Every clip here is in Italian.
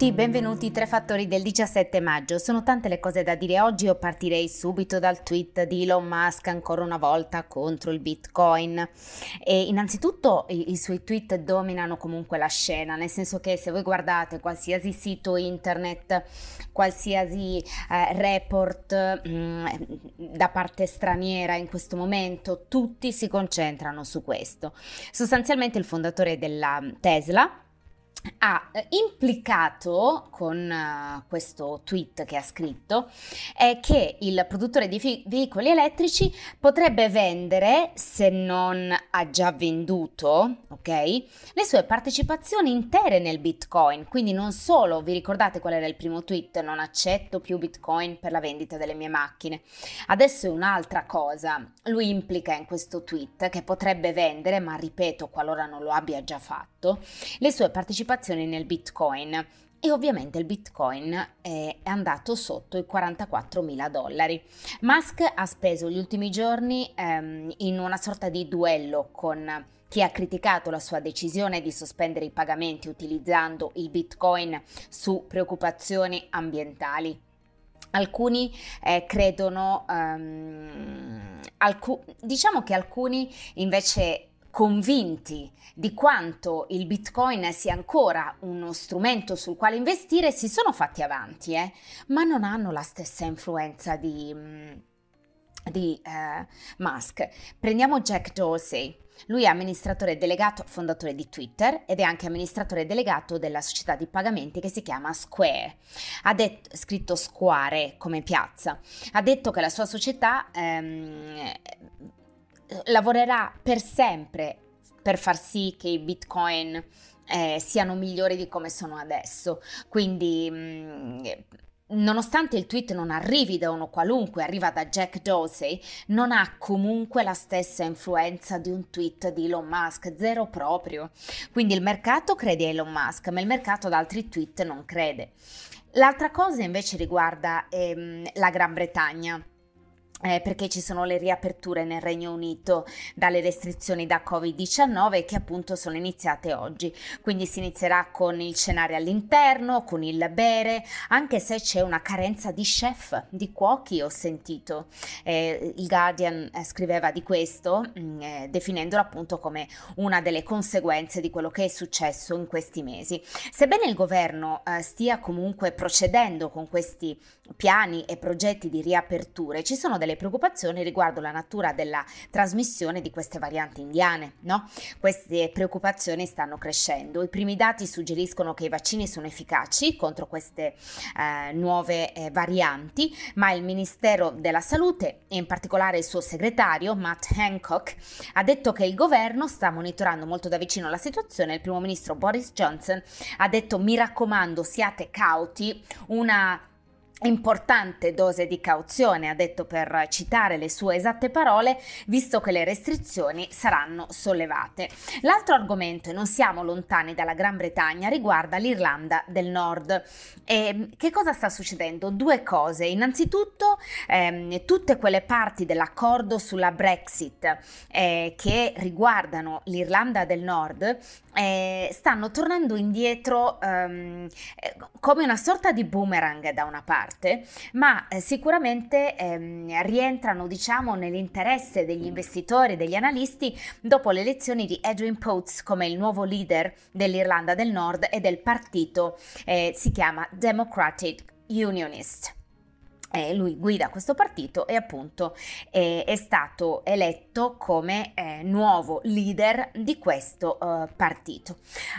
tutti, benvenuti Tre Fattori del 17 maggio. Sono tante le cose da dire oggi, io partirei subito dal tweet di Elon Musk ancora una volta contro il Bitcoin. E innanzitutto i, i suoi tweet dominano comunque la scena, nel senso che se voi guardate qualsiasi sito internet, qualsiasi eh, report mh, mm, da parte straniera in questo momento, tutti si concentrano su questo. Sostanzialmente il fondatore della Tesla, ha eh, implicato con uh, questo tweet che ha scritto è che il produttore di veicoli elettrici potrebbe vendere, se non ha già venduto, ok, le sue partecipazioni intere nel Bitcoin. Quindi non solo, vi ricordate qual era il primo tweet? Non accetto più Bitcoin per la vendita delle mie macchine. Adesso è un'altra cosa. Lui implica in questo tweet che potrebbe vendere, ma ripeto, qualora non lo abbia già fatto, le sue partecipazioni partecipazioni nel Bitcoin e ovviamente il Bitcoin è andato sotto i 44 mila dollari. Musk ha speso gli ultimi giorni ehm, in una sorta di duello con chi ha criticato la sua decisione di sospendere i pagamenti utilizzando il Bitcoin su preoccupazioni ambientali. Alcuni eh, credono, um, alcu- diciamo che alcuni invece convinti di quanto il Bitcoin sia ancora uno strumento sul quale investire, si sono fatti avanti, eh? ma non hanno la stessa influenza di, mm, di eh, Musk. Prendiamo Jack Dorsey. Lui è amministratore delegato, fondatore di Twitter ed è anche amministratore delegato della società di pagamenti che si chiama Square. Ha detto, scritto Square come piazza. Ha detto che la sua società ehm, lavorerà per sempre per far sì che i bitcoin eh, siano migliori di come sono adesso. Quindi, mh, mm, nonostante il tweet non arrivi da uno qualunque, arriva da Jack Dorsey, non ha comunque la stessa influenza di un tweet di Elon Musk, zero proprio. Quindi il mercato crede a Elon Musk, ma il mercato ad altri tweet non crede. L'altra cosa invece riguarda ehm, la Gran Bretagna. Eh, perché ci sono le riaperture nel Regno Unito dalle restrizioni da Covid-19 che appunto sono iniziate oggi. Quindi si inizierà con il cenare all'interno, con il bere, anche se c'è una carenza di chef, di cuochi, ho sentito. Eh, il Guardian eh, scriveva di questo, mh, mm, eh, definendolo appunto come una delle conseguenze di quello che è successo in questi mesi. Sebbene il governo eh, stia comunque procedendo con questi piani e progetti di riaperture, ci sono delle preoccupazioni riguardo la natura della trasmissione di queste varianti indiane. No? Queste preoccupazioni stanno crescendo. I primi dati suggeriscono che i vaccini sono efficaci contro queste eh, nuove eh, varianti, ma il Ministero della Salute e in particolare il suo segretario Matt Hancock ha detto che il governo sta monitorando molto da vicino la situazione. Il primo ministro Boris Johnson ha detto mi raccomando siate cauti, una importante dose di cauzione, ha detto per citare le sue esatte parole, visto che le restrizioni saranno sollevate. L'altro argomento, e non siamo lontani dalla Gran Bretagna, riguarda l'Irlanda del Nord. E che cosa sta succedendo? Due cose. Innanzitutto, ehm, tutte quelle parti dell'accordo sulla Brexit eh, che riguardano l'Irlanda del Nord eh, stanno tornando indietro ehm, eh, come una sorta di boomerang da una parte, ma eh, sicuramente ehm, rientrano diciamo nell'interesse degli investitori, degli analisti dopo le elezioni di Edwin Potes come il nuovo leader dell'Irlanda del Nord e del partito eh, si chiama Democratic Unionist. Eh, lui guida questo partito e appunto eh, è stato eletto come eh, nuovo leader di questo uh, partito.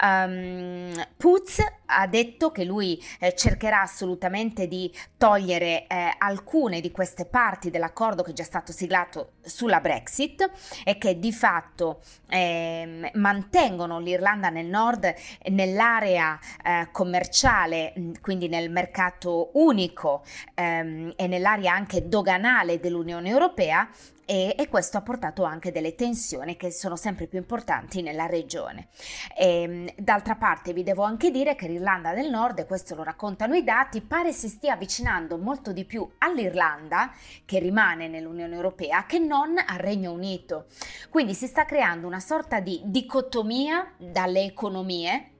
Um, Putz ha detto che lui eh, cercherà assolutamente di togliere eh, alcune di queste parti dell'accordo che è già stato siglato sulla Brexit e che di fatto ehm, mantengono l'Irlanda nel nord nell'area eh, commerciale, quindi nel mercato unico. Ehm, e nell'area anche doganale dell'Unione Europea e, e, questo ha portato anche delle tensioni che sono sempre più importanti nella regione. E, ehm, d'altra parte vi devo anche dire che l'Irlanda del Nord, e questo lo raccontano i dati, pare si stia avvicinando molto di più all'Irlanda, che rimane nell'Unione Europea, che non al Regno Unito. Quindi si sta creando una sorta di dicotomia dalle economie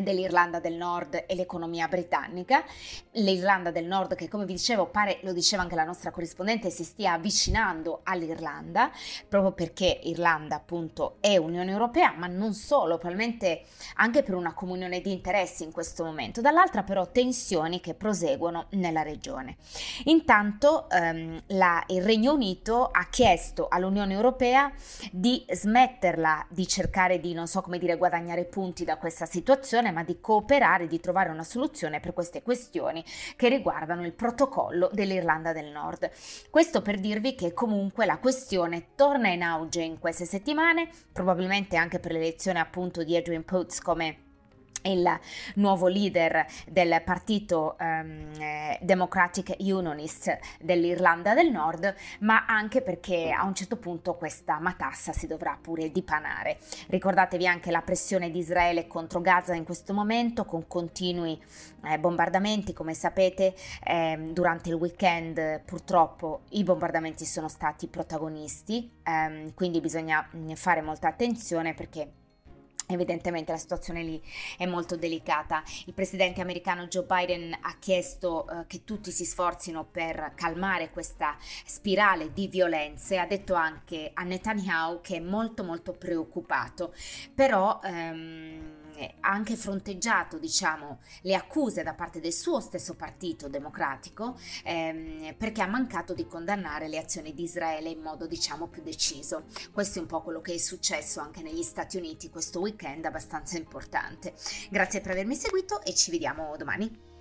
dell'Irlanda del Nord e l'economia britannica. L'Irlanda del Nord che come vi dicevo pare, lo diceva anche la nostra corrispondente, si stia avvicinando all'Irlanda proprio perché Irlanda appunto è Unione Europea ma non solo, probabilmente anche per una comunione di interessi in questo momento. Dall'altra però tensioni che proseguono nella regione. Intanto ehm, la, il Regno Unito ha chiesto all'Unione Europea di smetterla di cercare di non so come dire guadagnare punti da questa situazione soluzione, ma di cooperare, di trovare una soluzione per queste questioni che riguardano il protocollo dell'Irlanda del Nord. Questo per dirvi che comunque la questione torna in auge in queste settimane, probabilmente anche per l'elezione appunto di Adrian Potts come il nuovo leader del partito um, Democratic Unionist dell'Irlanda del Nord, ma anche perché a un certo punto questa matassa si dovrà pure dipanare. Ricordatevi anche la pressione di Israele contro Gaza in questo momento con continui eh, bombardamenti, come sapete eh, durante il weekend purtroppo i bombardamenti sono stati protagonisti, ehm, quindi bisogna fare molta attenzione perché Evidentemente la situazione lì è molto delicata. Il presidente americano Joe Biden ha chiesto eh, che tutti si sforzino per calmare questa spirale di violenze. Ha detto anche a Netanyahu che è molto molto preoccupato. Però ehm, ha anche fronteggiato diciamo, le accuse da parte del suo stesso partito democratico ehm, perché ha mancato di condannare le azioni di Israele in modo diciamo, più deciso. Questo è un po' quello che è successo anche negli Stati Uniti questo weekend abbastanza importante. Grazie per avermi seguito e ci vediamo domani.